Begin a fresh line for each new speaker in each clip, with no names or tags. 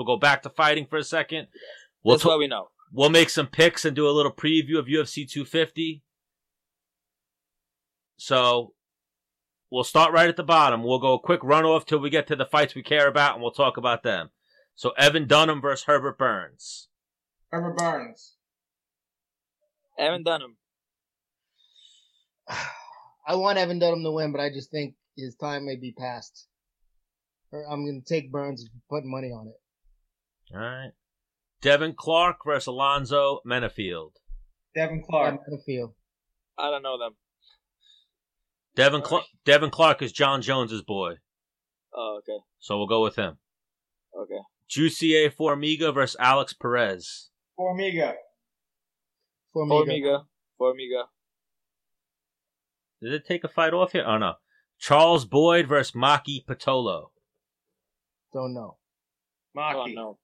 We'll go back to fighting for a second. We'll
That's
ta-
what we know.
we'll make some picks and do a little preview of UFC 250. So we'll start right at the bottom. We'll go a quick run off till we get to the fights we care about, and we'll talk about them. So Evan Dunham versus Herbert Burns.
Herbert Burns.
Evan Dunham.
I want Evan Dunham to win, but I just think his time may be past. I'm gonna take Burns and put money on it.
All right. Devin Clark versus Alonzo Menifield.
Devin Clark.
gonna.
I don't know them.
Devin Cl- Devin Clark is Jon Jones's boy,
Oh, okay.
so we'll go with him.
Okay.
Jussier Formiga versus Alex Perez.
Formiga.
Formiga.
Formiga. Formiga.
Did it take a fight off here? Oh no. Charles Boyd versus Maki Pitolo.
Don't know.
Oh,
Maki.
no.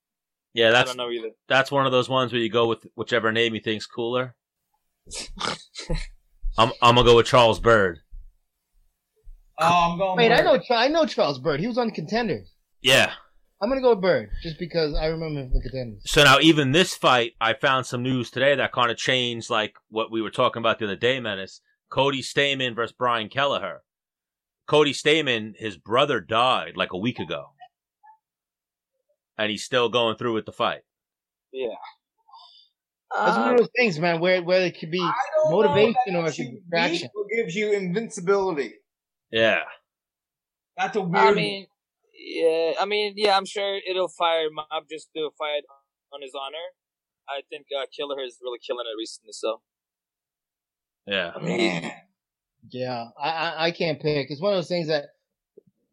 Yeah,
I
that's
don't know either.
that's one of those ones where you go with whichever name you think's cooler. I'm I'm gonna go with Charles Byrd.
Oh, I'm going.
Wait, I know. I know Charles Byrd. He was on Contenders.
Yeah.
I'm gonna go with Byrd just because I remember him from the Contenders.
So now even this fight, I found some news today that kind of changed like what we were talking about the other day, Menace. Cody Stamann versus Brian Kelleher. Cody Stamann, his brother died like a week ago. And he's still going through with the fight.
Yeah.
That's one
Uh,
of those things, man, where where it could be
I don't know if
motivation or
makes
it's a
you
distraction.
weak gives you invincibility.
Yeah.
That's a weird.
I mean, yeah. I mean, yeah. I'm sure it'll fire Mob just to fight on his honor. I think uh, Killer is really killing it recently. So
Yeah.
man.
Yeah, I, I I can't pick. It's one of those things that,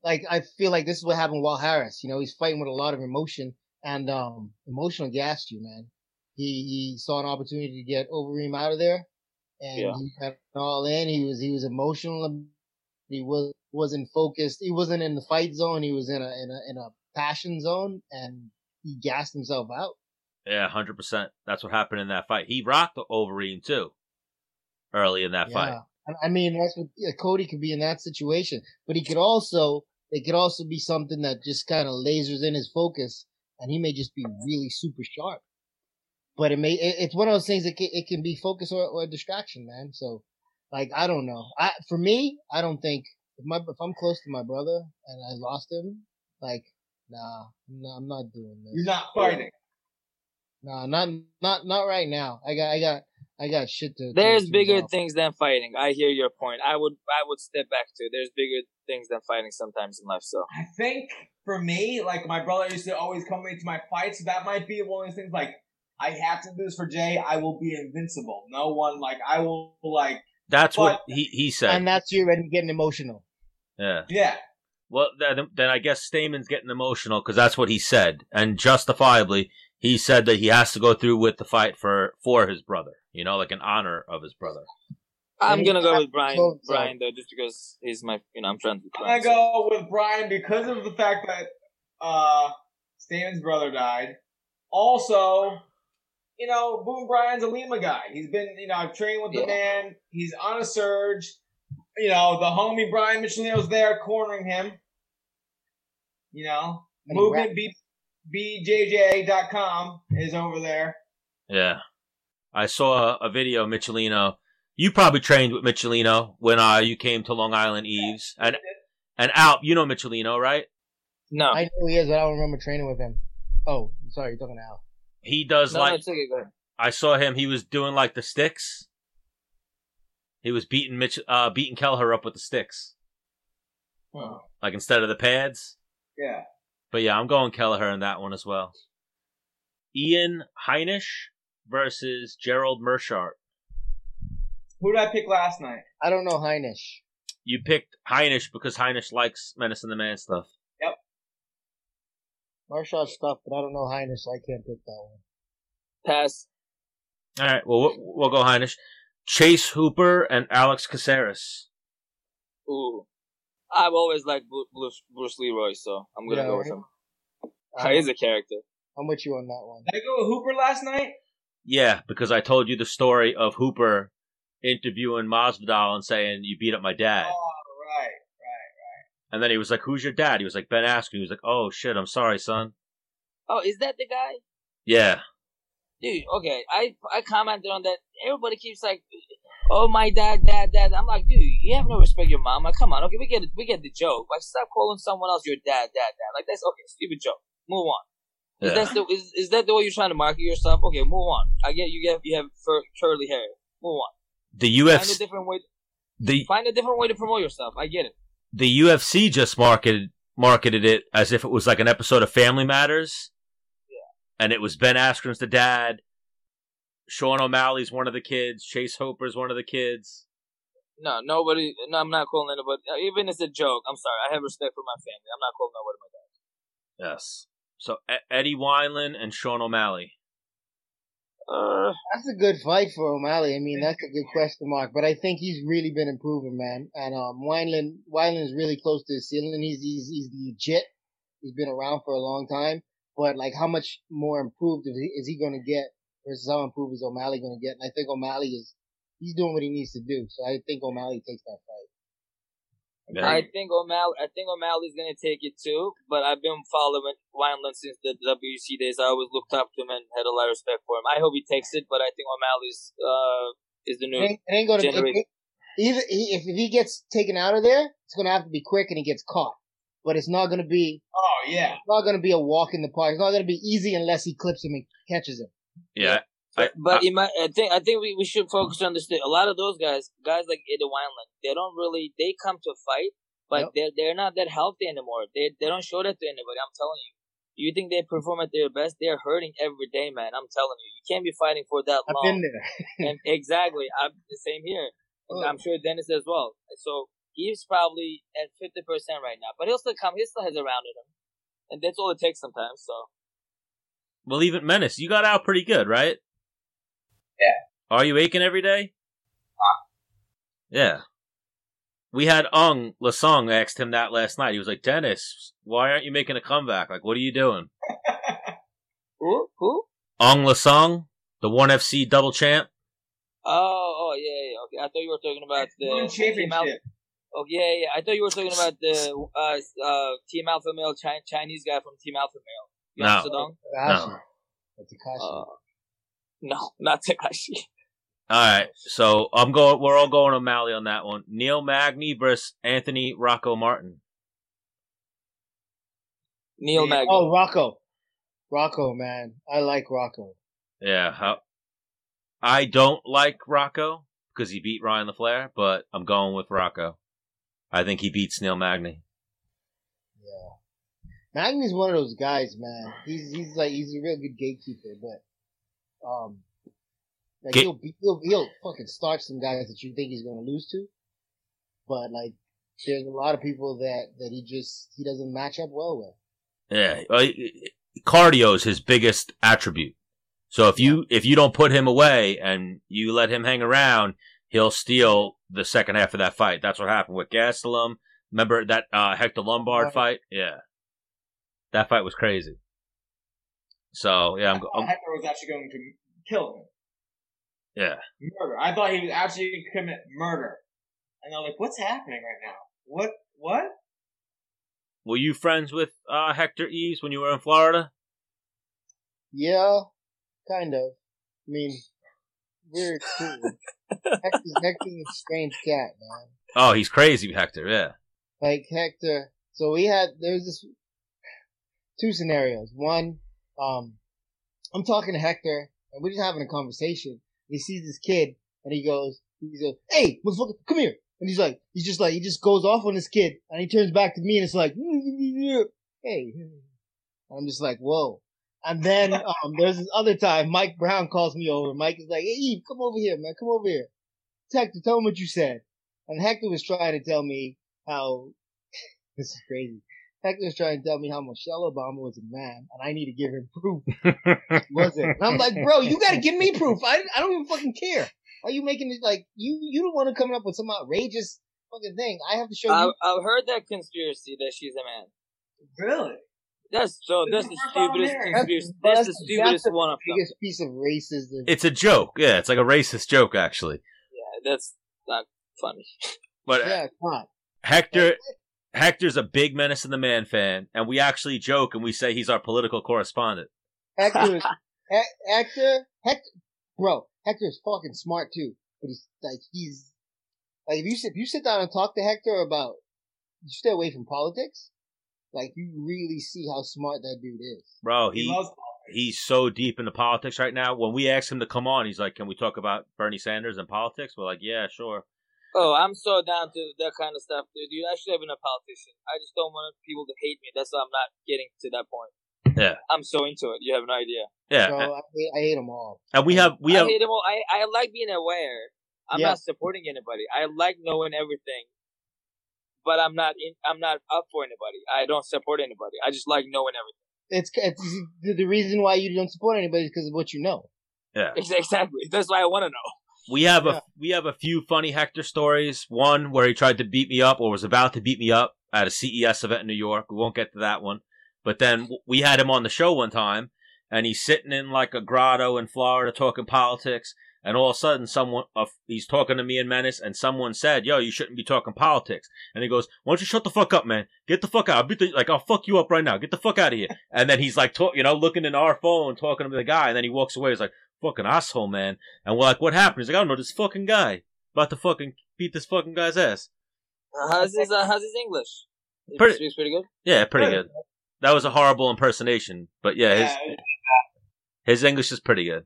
like, I feel like this is what happened with Walt Harris. You know, he's fighting with a lot of emotion and um emotional gassed you, man. He he saw an opportunity to get Overeem out of there, and
Yeah.
he went all in. He was he was emotional. He was wasn't focused. He wasn't in the fight zone. He was in a in a in a passion zone, and he gassed himself out.
Yeah, hundred percent. That's what happened in that fight. He rocked Overeem too. Early in that fight.
I- I mean, that's what yeah, Cody could be in that situation, but he could also it could also be something that just kind of lasers in his focus, and he may just be really super sharp. But it may it, it's one of those things that can, it can be focus or, or distraction, man. So, like, I don't know. I for me, I don't think if my if I'm close to my brother and I lost him, like, nah, I'm not, I'm not doing this.
You're not fighting.
Nah, not not not right now. I got I got I got shit to. to-
there's bigger
resolve.
things than fighting. I hear your point. I would I would step back to. There's bigger things than fighting sometimes in life. So
I think for me, like my brother used to always come into my fights. So that might be one of those things. Like I have to do this for Jay. I will be invincible. No one like I will like.
That's what he, he said.
and that's you and getting emotional.
yeah.
Yeah.
Well, then, then I guess Stamann's getting emotional because that's what he said, and justifiably, he said that he has to go through with the fight for for his brother. You know, like an honor of his brother.
I'm gonna go with Brian.
clothes.
Brian though, just because he's my you know I'm friends with
I'm gonna
so-
go with Brian because of the fact that uh Stamann's brother died. Also, you know, Boom Brian's a Lima guy. He's been, you know, I've trained with the man. He's on a surge. You know, the homie Brian Michelino's there cornering him. You know,
And
movement
rap-
B bjj.com is over there.
Yeah, I saw a, a video of Michelino. You probably trained with Michelino when uh, you came to Long Island Yves, and and Alp, you know Michelino, right?
No,
I know who he is, but I don't remember training with him. Oh, sorry, you're talking to Al.
He does
no,
like
no, okay. Go ahead.
I saw him. He was doing like the sticks. He was beating Mitch, uh, beating Kelleher up with the sticks,
Oh,
like instead of the pads.
yeah.
But yeah, I'm going Kelleher in that one as well. Ian Heinisch versus Gerald Meerschaert.
Who did I pick last night?
I don't know Heinisch.
You picked Heinisch because Heinisch likes Menace and the Man stuff. Yep.
Marshall stuff, but I don't know Heinisch, so I can't pick that one.
Pass.
All right, well we'll, we'll go Heinisch. Chase Hooper and Alex Caceres.
Ooh, I've always liked Bru- Bruce, Bruce Leroy, so I'm gonna
Yeah,
go with
right.
him.
Uh,
He's a character.
I'm with you on that one.
Did I go with Hooper last night?
Yeah, because I told you the story of Hooper interviewing Masvidal and saying you beat up my dad.
Oh, right, right.
And then he was like, "Who's your dad?" He was like, "Ben Askren." He was like, "Oh shit, I'm sorry, son."
Oh, is that the guy?
Yeah.
Dude, okay. I I commented on that. Everybody keeps like, "Oh, my dad, dad, dad." I'm like, dude, you have no respect for your mom. Like, come on, okay, we get it, we get the joke. Like, stop calling someone else your dad, dad, dad. Like, that's okay, stupid joke. Move on. Is that the is, is that the way you're trying to market yourself? Okay, move on. I get you get you have fur, curly hair. Move on.
The UFC
Find a different way.
the
Find a different way to promote yourself. I get it.
the UFC just marketed marketed it as if it was like an episode of Family Matters.
Yeah.
And it was Ben Askren's the dad. Sean O'Malley's one of the kids. Chase Hooper's one of the kids.
No, nobody. No, I'm not calling anybody. uh, Even it's a joke. I'm sorry. I have respect for my family. I'm not calling nobody my dad.
Yes. So Eddie Wineland and Sean O'Malley.
Uh,
That's a good fight for O'Malley. I mean, that's a good question mark. But I think he's really been improving, man. And um, Wineland, Wineland's really close to his ceiling. He's he's he's legit. He's been around for a long time. But like, how much more improved is he, is he going to get versus how improved is O'Malley going to get? And I think O'Malley is he's doing what he needs to do. So I think O'Malley takes that fight.
Yeah.
I think O'Malley. I think O'Malley's gonna take it too. But I've been following Wineland since the WC days. I always looked up to him and had a lot of respect for him. I hope he takes it, but I think O'Malley's uh is the
It
new.
ain't, it ain't going to
Generate-
either he, if if he gets taken out of there, it's going to have to be quick and he gets caught. But it's not going to be
Oh yeah.
It's not going to be a walk in the park. It's not going to be easy unless he clips him and catches him.
yeah. I-
But
I-
you might, I think I think we, we should focus on this. A lot of those guys, guys like Eddie Wineland, they don't really they come to fight, but
Yep.
they're they're not that healthy anymore. They they don't show that to anybody. I'm telling you. You think they perform at their best? They're hurting every day, man. I'm telling you. You can't be fighting for that
I've
long.
been there.
and exactly, I'm the same here. And
Oh.
I'm sure Dennis as well. So he's probably at fifty percent right now, but he'll still come. He still has a round in him, and that's all it takes sometimes. So
Well, even Menace, you got out pretty good, right?
Yeah.
Are you aching every day? Yeah. We had Aung La N Sang asked him that last night. He was like, Dennis, why aren't you making a comeback? Like, what are you doing?
who who?
Aung La N Sang, the 1FC double champ?
Oh, oh yeah, yeah. Okay, I thought you were talking about the
One
Team Alpha.
championship.
Oh yeah, yeah. I thought you were talking about the uh, uh, Team Alpha Male Chi- Chinese guy from Team Alpha Male.
No.
Yang
No.
That's Takashi.
Uh, no, not Takashi.
All right. So I'm going, we're all going O'Malley on that one. Neil Magny versus Anthony Rocco Martin.
Neil
Yeah.
Magny.
oh, Rocco. Rocco, man. I like Rocco.
Yeah. How, I don't like Rocco because he beat Ryan LaFlare, but I'm going with Rocco. I think he beats Neil Magny.
Yeah. Magny's one of those guys, man. He's he's like he's a real good gatekeeper, but um, like
Ga-
he'll, be, he'll he'll fucking start some guys that you think he's gonna lose to, but like there's a lot of people that that he just he doesn't match up well with.
Yeah, well, cardio is his biggest attribute. So if you if you don't put him away and you let him hang around, he'll steal the second half of that fight. That's what happened with Gastelum. Remember that uh, Hector Lombard fight? Yeah, that fight was crazy. So yeah, I'm, go-
I thought
I'm
Hector was actually going to kill him.
yeah.
Murder. I thought he was actually going to commit murder. And I'm like, what's happening right now? What? What?
Were you friends with uh, Hector Yves when you were in Florida?
Yeah, kind of. I mean, we're cool. Hector's, Hector's a strange cat, man.
Oh, he's crazy, Hector. Yeah.
like Hector. So we had there was this two scenarios. One, um, I'm talking to Hector, and we're just having a conversation. He sees this kid, and he goes, he goes, "Hey, motherfucker, come here!" And he's like, he's just like, he just goes off on this kid, and he turns back to me, and it's like, "Hey," I'm just like, "Whoa." And then um, there's this other time, Mike Brown calls me over. Mike is like, "Hey, Eve, come over here, man, come over here." Hector, tell him what you said. And Hector was trying to tell me how this is crazy. Hector was trying to tell me how Michelle Obama was a man, and I need to give him proof. Wasn't. And I'm like, bro, you gotta give me proof. I, I don't even fucking care. Why are you making it like you you don't want to come up with some outrageous fucking thing? I have to show
I've,
you.
I've heard that conspiracy that she's a man.
Really?
That's so. That's the
the first time I'm
stupidest. Conspiracy.
That's-
That's the
that's the
one of them.
Piece of racism.
it's a joke. Yeah, it's like a racist joke, actually.
Yeah, that's not funny.
But
yeah, come on.
Hector Hector's a big Menace in the Man fan, and we actually joke and we say he's our political correspondent.
Hector, is, He- Hector, Hector, bro, Hector's fucking smart too. But he's like he's like if you sit if you sit down and talk to Hector about you stay away from politics, like you really see how smart that dude is.
Bro,
He,
he
loves
he's so deep into politics right now. When we asked him to come on, he's like, "Can we talk about Bernie Sanders and politics?" We're like, "Yeah, sure."
Oh, I'm so down to that kind of stuff, dude. You actually have been a politician. I just don't want people to hate me. That's why I'm not getting to that point.
Yeah.
I'm so into it. You have no idea.
Yeah,
So I, hate, I hate them all.
and we have we have
I hate them all. I, I like being aware. I'm
Yeah.
not supporting anybody. I like knowing everything, but I'm not in, I'm not up for anybody. I don't support anybody. I just like knowing everything.
It's, it's the, the reason why you don't support anybody is because of what you know.
yeah.
Exactly. That's why I want to know.
We have
Yeah.
a we have a few funny Hector stories. One where he tried to beat me up or was about to beat me up at a CES event in New York. We won't get to that one. But then we had him on the show one time, and he's sitting in like a grotto in Florida talking politics. And all of a sudden, someone uh, he's talking to me and Menace, and someone said, "Yo, you shouldn't be talking politics." And he goes, "Why don't you shut the fuck up, man? Get the fuck out! I'll beat the, like I'll fuck you up right now. Get the fuck out of here!" And then he's like, talk, you know, looking in our phone, talking to the guy, and then he walks away. He's like, "Fucking asshole, man!" And we're like, "What happened?" He's like, "I don't know. This fucking guy about to fucking beat this fucking guy's ass."
How's his uh, How's his English? He
Pretty-
speaks pretty good.
Yeah, pretty
Good.
good. That was a horrible impersonation, but yeah, his
Yeah,
his English is pretty good.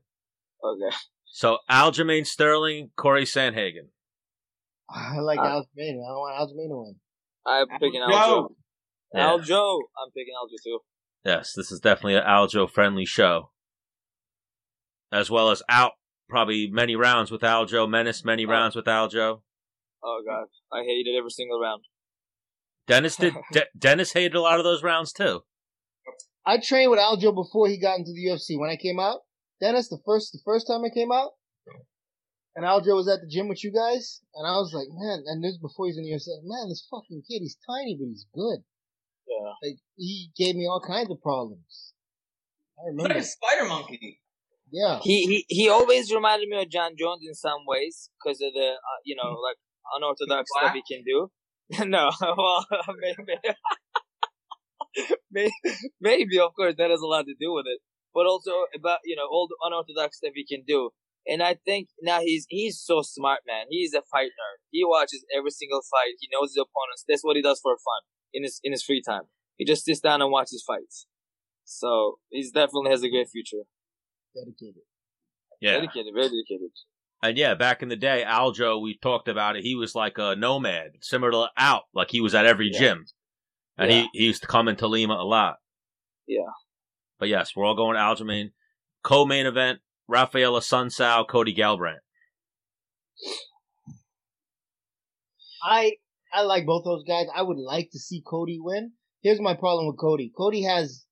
Okay.
So Aljamain Sterling, Cory Sandhagen.
I like
Uh,
Aljamain. I don't want Aljamain to win.
I'm picking
Aljo.
Aljo.
Yeah.
Aljo. I'm picking Aljo too.
Yes, this is definitely an Aljo friendly show. As well as out probably many rounds with Aljo, Menace many
Oh.
rounds with Aljo.
Oh god, I hated every single round.
Dennis did. De- Dennis hated a lot of those rounds too.
I trained with Aljo before he got into the UFC. When I came out, Dennis, the first the first time I came out, and Aljo was at the gym with you guys, and I was like, man, and this before he's in the UFC, man, this fucking kid, he's tiny but he's good.
Yeah.
Like he gave me all kinds of problems. I
He's
remember.
like a spider monkey.
Yeah.
He he he always reminded me of Jon Jones in some ways because of the uh, you know like unorthodox
Black?
stuff he can do. no, well maybe, maybe maybe of course that has a lot to do with it, but also about you know all the unorthodox stuff he can do. And I think now he's he's so smart, man. He's a fight nerd. He watches every single fight. He knows his opponents. That's what he does for fun in his in his free time. He just sits down and watches fights. So he definitely has a great future.
Dedicated.
Yeah.
Dedicated, very dedicated.
And yeah, back in the day, Aljo, we talked about it. He was like a nomad, similar to Out, like he was at every
Yeah.
gym, and
Yeah.
he, he used to come into Lima a lot.
Yeah.
But yes, we're all going to Aljamain. Co-main event: Raphael Assunção, Cody Garbrandt.
I I like both those guys. I would like to see Cody win. Here's my problem with Cody. Cody has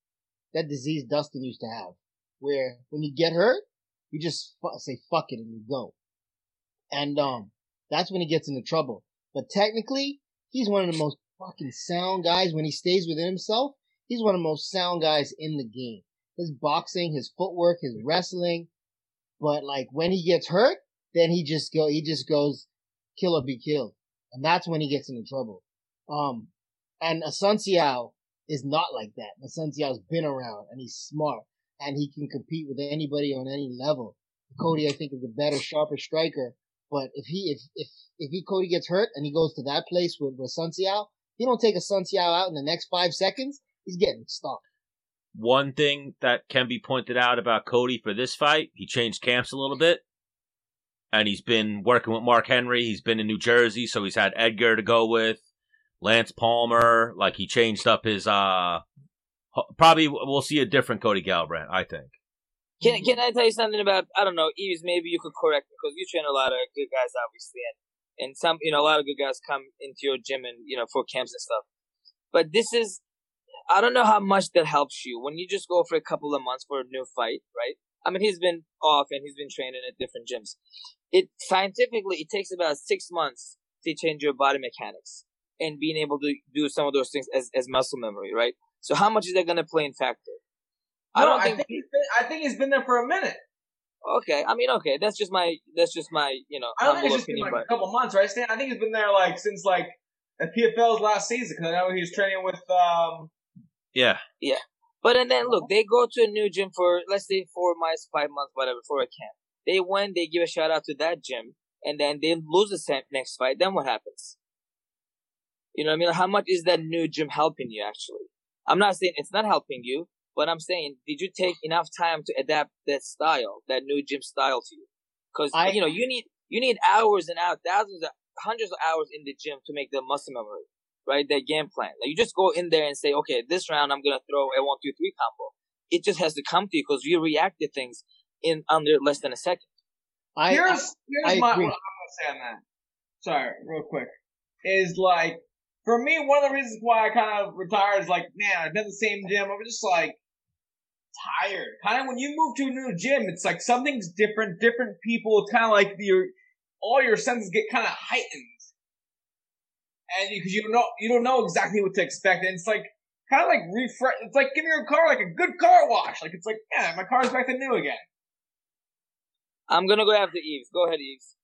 that disease Dustin used to have, where when you get hurt, you just fu- say fuck it and you go, and um, that's when he gets into trouble. But technically, he's one of the most fucking sound guys when he stays within himself. He's one of the most sound guys in the game. His boxing, his footwork, his wrestling. But like when he gets hurt, then he just go he just goes kill or be killed. And that's when he gets into trouble. Um and Assunção is not like that. Assunção's been around and he's smart and he can compete with anybody on any level. Cody I think is a better, sharper striker. But if he if if if he Cody gets hurt and he goes to that place with, with Sun Assunção, he don't take a Sun Assunção out in the next five seconds, he's getting stopped.
One thing that can be pointed out about Cody for this fight, he changed camps a little bit. And he's been working with Mark Henry. He's been in New Jersey, so he's had Edgar to go with, Lance Palmer. Like he changed up his uh probably we'll see a different Cody Garbrandt, I think.
Can can I tell you something about I don't know, Yves, maybe you could correct me because you train a lot of good guys obviously and, and some you know, a lot of good guys come into your gym and you know, for camps and stuff. But this is I don't know how much that helps you when you just go for a couple of months for a new fight, right? I mean he's been off and he's been training at different gyms. It scientifically it takes about six months to change your body mechanics and being able to do some of those things as, as muscle memory, right? So how much is that gonna play in factor? I don't
I
think
think he's been, I think he's been there for a minute.
Okay, I mean, okay, that's just my that's just my you know
I don't think it's just been
opinion,
like a couple months, right, Stan? I think he's been there like since like at PFL's last season because I know he was training with um.
Yeah.
Yeah, but and then look, they go to a new gym for let's say four months, five months, whatever, for a camp. They win, they give a shout out to that gym, and then they lose the sa- next fight. Then what happens? You know what I mean? How much is that new gym helping you actually? I'm not saying it's not helping you, but I'm saying, did you take enough time to adapt that style, that new gym style to you? Because you know you need you need hours and hours, thousands, of, hundreds of hours in the gym to make the muscle memory, right? That game plan. Like you just go in there and say, okay, this round I'm gonna throw a one, two, three combo. It just has to come to you because you react to things in under less than a second.
I,
here's
I
here's my
agree.
what I'm gonna say on that. Sorry, real quick. Is like for me one of the reasons why I kind of retired is like, man, I've been in the same gym. I'm just like tired. Kind of when you move to a new gym, it's like something's different, different people. It's kind of like your all your senses get kind of heightened, and because you, don't know you don't know exactly what to expect, and it's like kind of like refresh. It's like giving your car like a good car wash. Like it's like, yeah, my car's back to new again.
I'm gonna go after Yves. Go ahead, Yves.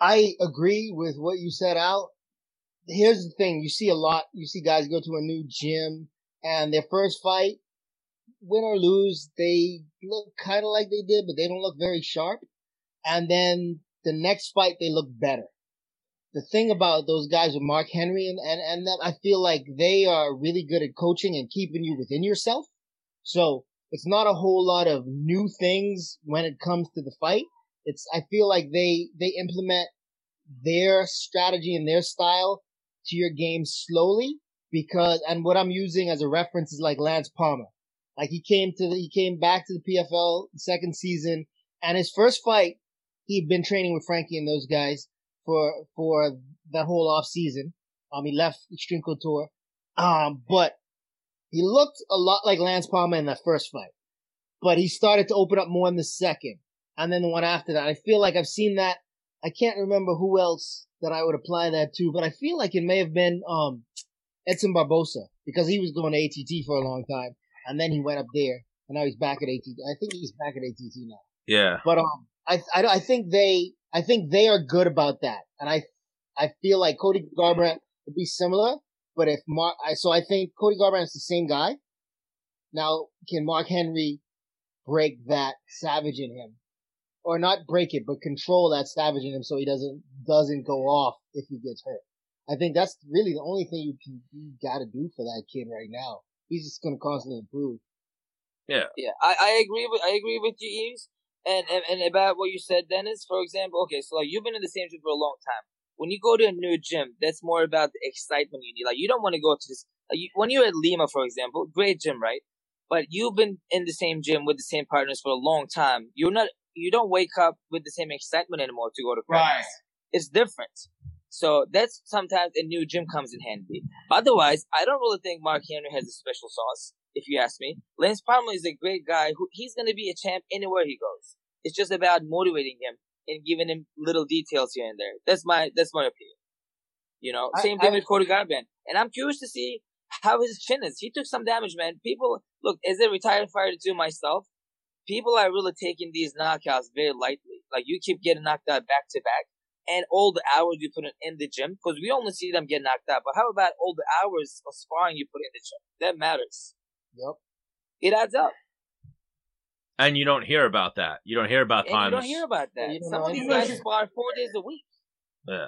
I agree with what you said out. Here's the thing. You see a lot, you see guys go to a new gym and their first fight, win or lose, they look kind of like they did, but they don't look very sharp. And then the next fight, they look better. The thing about those guys with Mark Henry and, and, and them, I feel like they are really good at coaching and keeping you within yourself. So it's not a whole lot of new things when it comes to the fight. It's, I feel like they, they implement their strategy and their style to your game slowly because, and what I'm using as a reference is like Lance Palmer. Like he came to the, he came back to the PFL second season and his first fight, he'd been training with Frankie and those guys for, for that whole off season. Um, he left Extreme Couture. Um, but he looked a lot like Lance Palmer in that first fight, but he started to open up more in the second and then the one after that. I feel like I've seen that. I can't remember who else that I would apply that to, but I feel like it may have been um Edson Barboza because he was going to ATT for a long time, and then he went up there, and now he's back at ATT. I think he's back at ATT now.
Yeah.
But um, I I, I think they I think they are good about that, and I I feel like Cody Garbrandt would be similar. But if Mark, I, so I think Cody Garbrandt is the same guy. Now, can Mark Henry break that savage in him? Or not break it, but control that savage in him so he doesn't doesn't go off if he gets hurt. I think that's really the only thing you can you got to do for that kid right now. He's just going to constantly improve.
Yeah, Yeah. I, I agree with I agree with you, Yves, and, and and about what you said, Dennis. For example, okay, so like you've been in the same gym for a long time. When you go to a new gym, that's more about the excitement you need. Like you don't want to go to this. Like you, when you're at Lima, for example, great gym, right? But you've been in the same gym with the same partners for a long time. You're not. You don't wake up with the same excitement anymore to go to practice.
Right.
It's different. So that's sometimes a new gym comes in handy. Otherwise, I don't really think Mark Henry has a special sauce, if you ask me. Lance Palmer is a great guy who he's gonna be a champ anywhere he goes. It's just about motivating him and giving him little details here and there. That's my that's my opinion. You know,
I-
same thing
I-
with Cody Garbrandt. And I'm curious to see how his chin is. He took some damage, man. People look as a retired fighter too myself. People are really taking these knockouts very lightly. Like you keep getting knocked out back to back and all the hours you put in, in the gym, because we only see them get knocked out. But how about all the hours of sparring you put in the gym? That matters.
Yep.
It adds up.
And you don't hear about that. You don't hear about
And you don't hear about that.
You don't
Some of these guys spar four days a week.
yeah.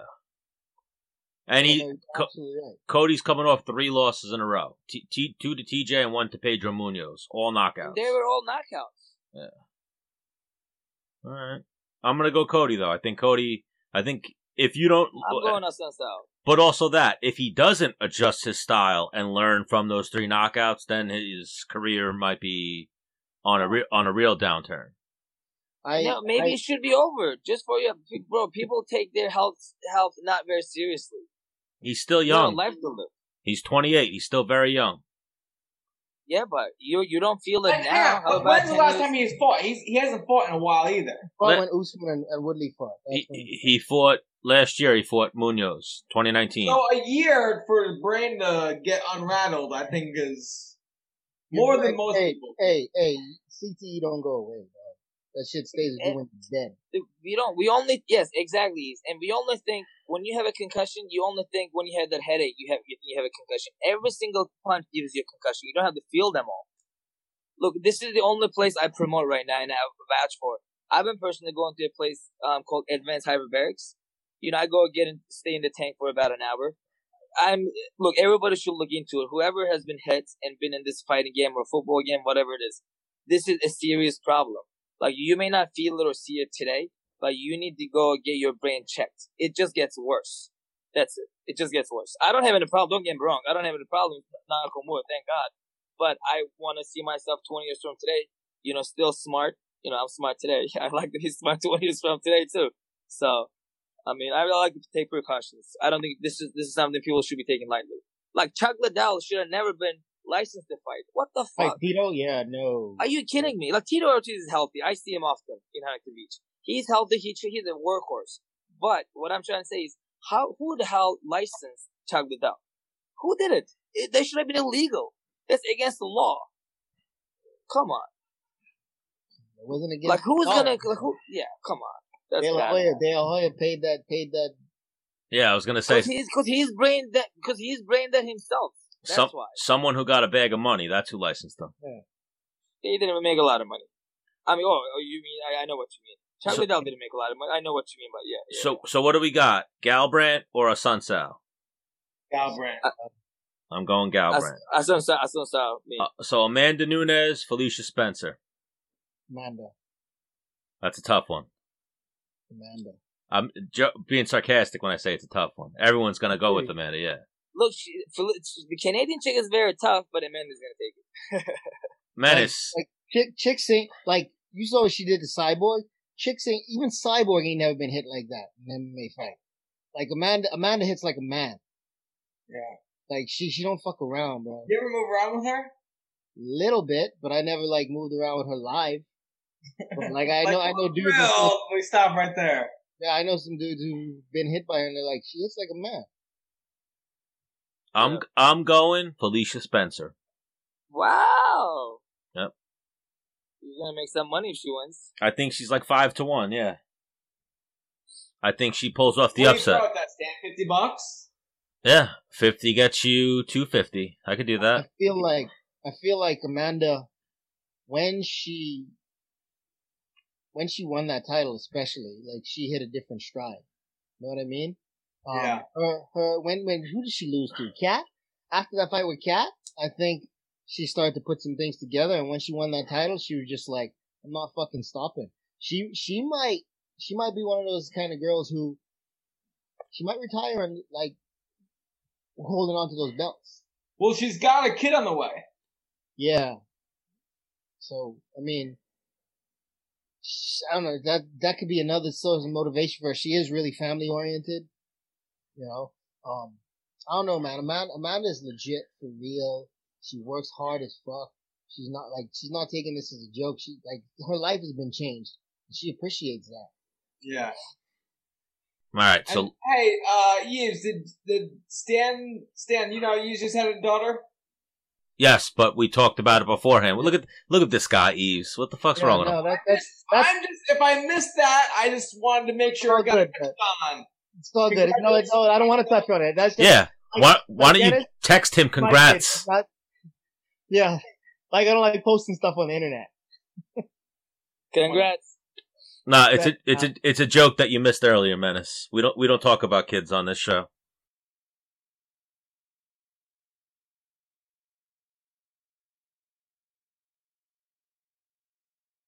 And he,
Yeah,
Co-
right.
Cody's coming off three losses in a row. T- T- two to TJ and one to Pedro Munhoz. All knockouts.
They were all knockouts.
All right. I'm gonna go Cody though. I think Cody. I think if you don't,
I'm going Assunção.
but also that if he doesn't adjust his style and learn from those three knockouts, then his career might be on a re- on a real downturn.
I,
no, maybe
I-
it should be over. Just for you, bro. People take their health health not very seriously.
He's still
You have
young.
life to live.
He's 28. He's still very young.
Yeah, but you you don't feel it
And
now.
hang
How about
when's the last
years?
time he's fought? He's, he hasn't fought in a while either.
fought
Let-
when Usman and, and Woodley fought.
He, he fought last year. He fought Munhoz, 2019.
So a year for the brain to get unrattled, I think, is
You're
more
right.
than most
hey,
people.
Hey, hey, CTE don't go away, bro. That shit stays with you when you're dead.
we don't. We only yes, exactly. And we only think when you have a concussion, you only think when you have that headache, you have you have a concussion. Every single punch gives you a concussion. You don't have to feel them all. Look, this is the only place I promote right now and I vouch for. I've been personally going to a place um, called Advanced Hyperbarics. You know, I go get and stay in the tank for about an hour. I'm look. Everybody should look into it. Whoever has been hit and been in this fighting game or football game, whatever it is, this is a serious problem. Like you may not feel it or see it today, but you need to go get your brain checked. It just gets worse. That's it. It just gets worse. I don't have any problem. Don't get me wrong. I don't have any problem. Wood. Thank God. But I want to see myself 20 years from today, you know, still smart. You know, I'm smart today. I like to be smart 20 years from today too. So I mean, I like to take precautions. I don't think this is this is something people should be taking lightly. Like Chuck Liddell should have never been licensed to fight. What the fuck?
Like Tito? Yeah, no.
Are you kidding me? Like Tito Ortiz is healthy. I see him often in Huntington Beach. He's healthy. He, he's a workhorse. But what I'm trying to say is, how who the hell licensed Chuck Liddell? Who did it? it they should have been illegal. It's against the law. Come on.
It wasn't against.
Like who's gonna? Like, who? Yeah, come on.
That's De La Hoya, De La Hoya paid that, paid that.
Yeah, I was gonna say
because he's because he's brain that because he's brain that himself. That's
some,
why
someone who got a bag of money. That's who licensed them.
Yeah.
He didn't even make a lot of money. I mean, oh, oh you mean I, I know what you mean. Charlie so, Liddell didn't make a lot of money. I know what you mean, but yeah. yeah
so so what do we got? Garbrandt or a Assunção?
Garbrandt.
Uh,
I'm going Garbrandt.
Assunção, Assunção.
Uh, so Amanda Nunes, Felicia Spencer.
Amanda.
That's a tough one.
Amanda.
I'm being sarcastic when I say it's a tough one. Everyone's gonna go with Amanda, yeah.
Look, she, the Canadian chick is very tough, but Amanda's gonna take it.
Menace.
Like, like chick, chicks ain't like you saw what she did to Cyborg. Chicks ain't even Cyborg ain't never been hit like that in an MMA fight. Like Amanda, Amanda hits like a man.
Yeah.
Like she, she don't fuck around, bro.
You ever move around with her?
Little bit, but I never like moved around with her live. But, like I know, I know dudes.
Real, we stop right there.
Yeah, I know some dudes who've been hit by her and they're like, she hits like a man.
I'm yeah. I'm going Felicia Spencer.
Wow.
Yep.
She's gonna make some money if she wins.
I think she's like five to one. Yeah. I think she pulls off the
what
upset.
Do you that stand fifty bucks.
Yeah, fifty gets you two fifty. I could do that.
I feel like I feel like Amanda, when she when she won that title, especially, like she hit a different stride. You know what I mean?
Um, yeah.
Her, her, when, when, who did she lose to? Cat? After that fight with Cat, I think she started to put some things together. And when she won that title, she was just like, I'm not fucking stopping. She, she might, she might be one of those kind of girls who, she might retire and like, holding on to those belts.
Well, she's got a kid on the way.
Yeah. So, I mean, I don't know. That that could be another source of motivation for her. She is really family oriented. You know, um, I don't know, man. Amanda, Amanda is legit for real. She works hard as fuck. She's not like she's not taking this as a joke. She like her life has been changed. She appreciates that.
Yeah.
All right. So
and, hey, uh, Yves, did did Stan Stan? You know, you just had a daughter.
Yes, but we talked about it beforehand. Look at look at this guy, Eves. What the fuck's
yeah,
wrong with
no,
him?
That, that's, that's,
I'm just if I missed that, I just wanted to make sure I got it on.
It's all good. No, no, I don't want to touch on it. That's just,
yeah. Why, why don't you it? text him congrats?
Not, yeah. Like I don't like posting stuff on the internet.
congrats.
Nah, it's a it's a it's a joke that you missed earlier, Menace. We don't we don't talk about kids on this show.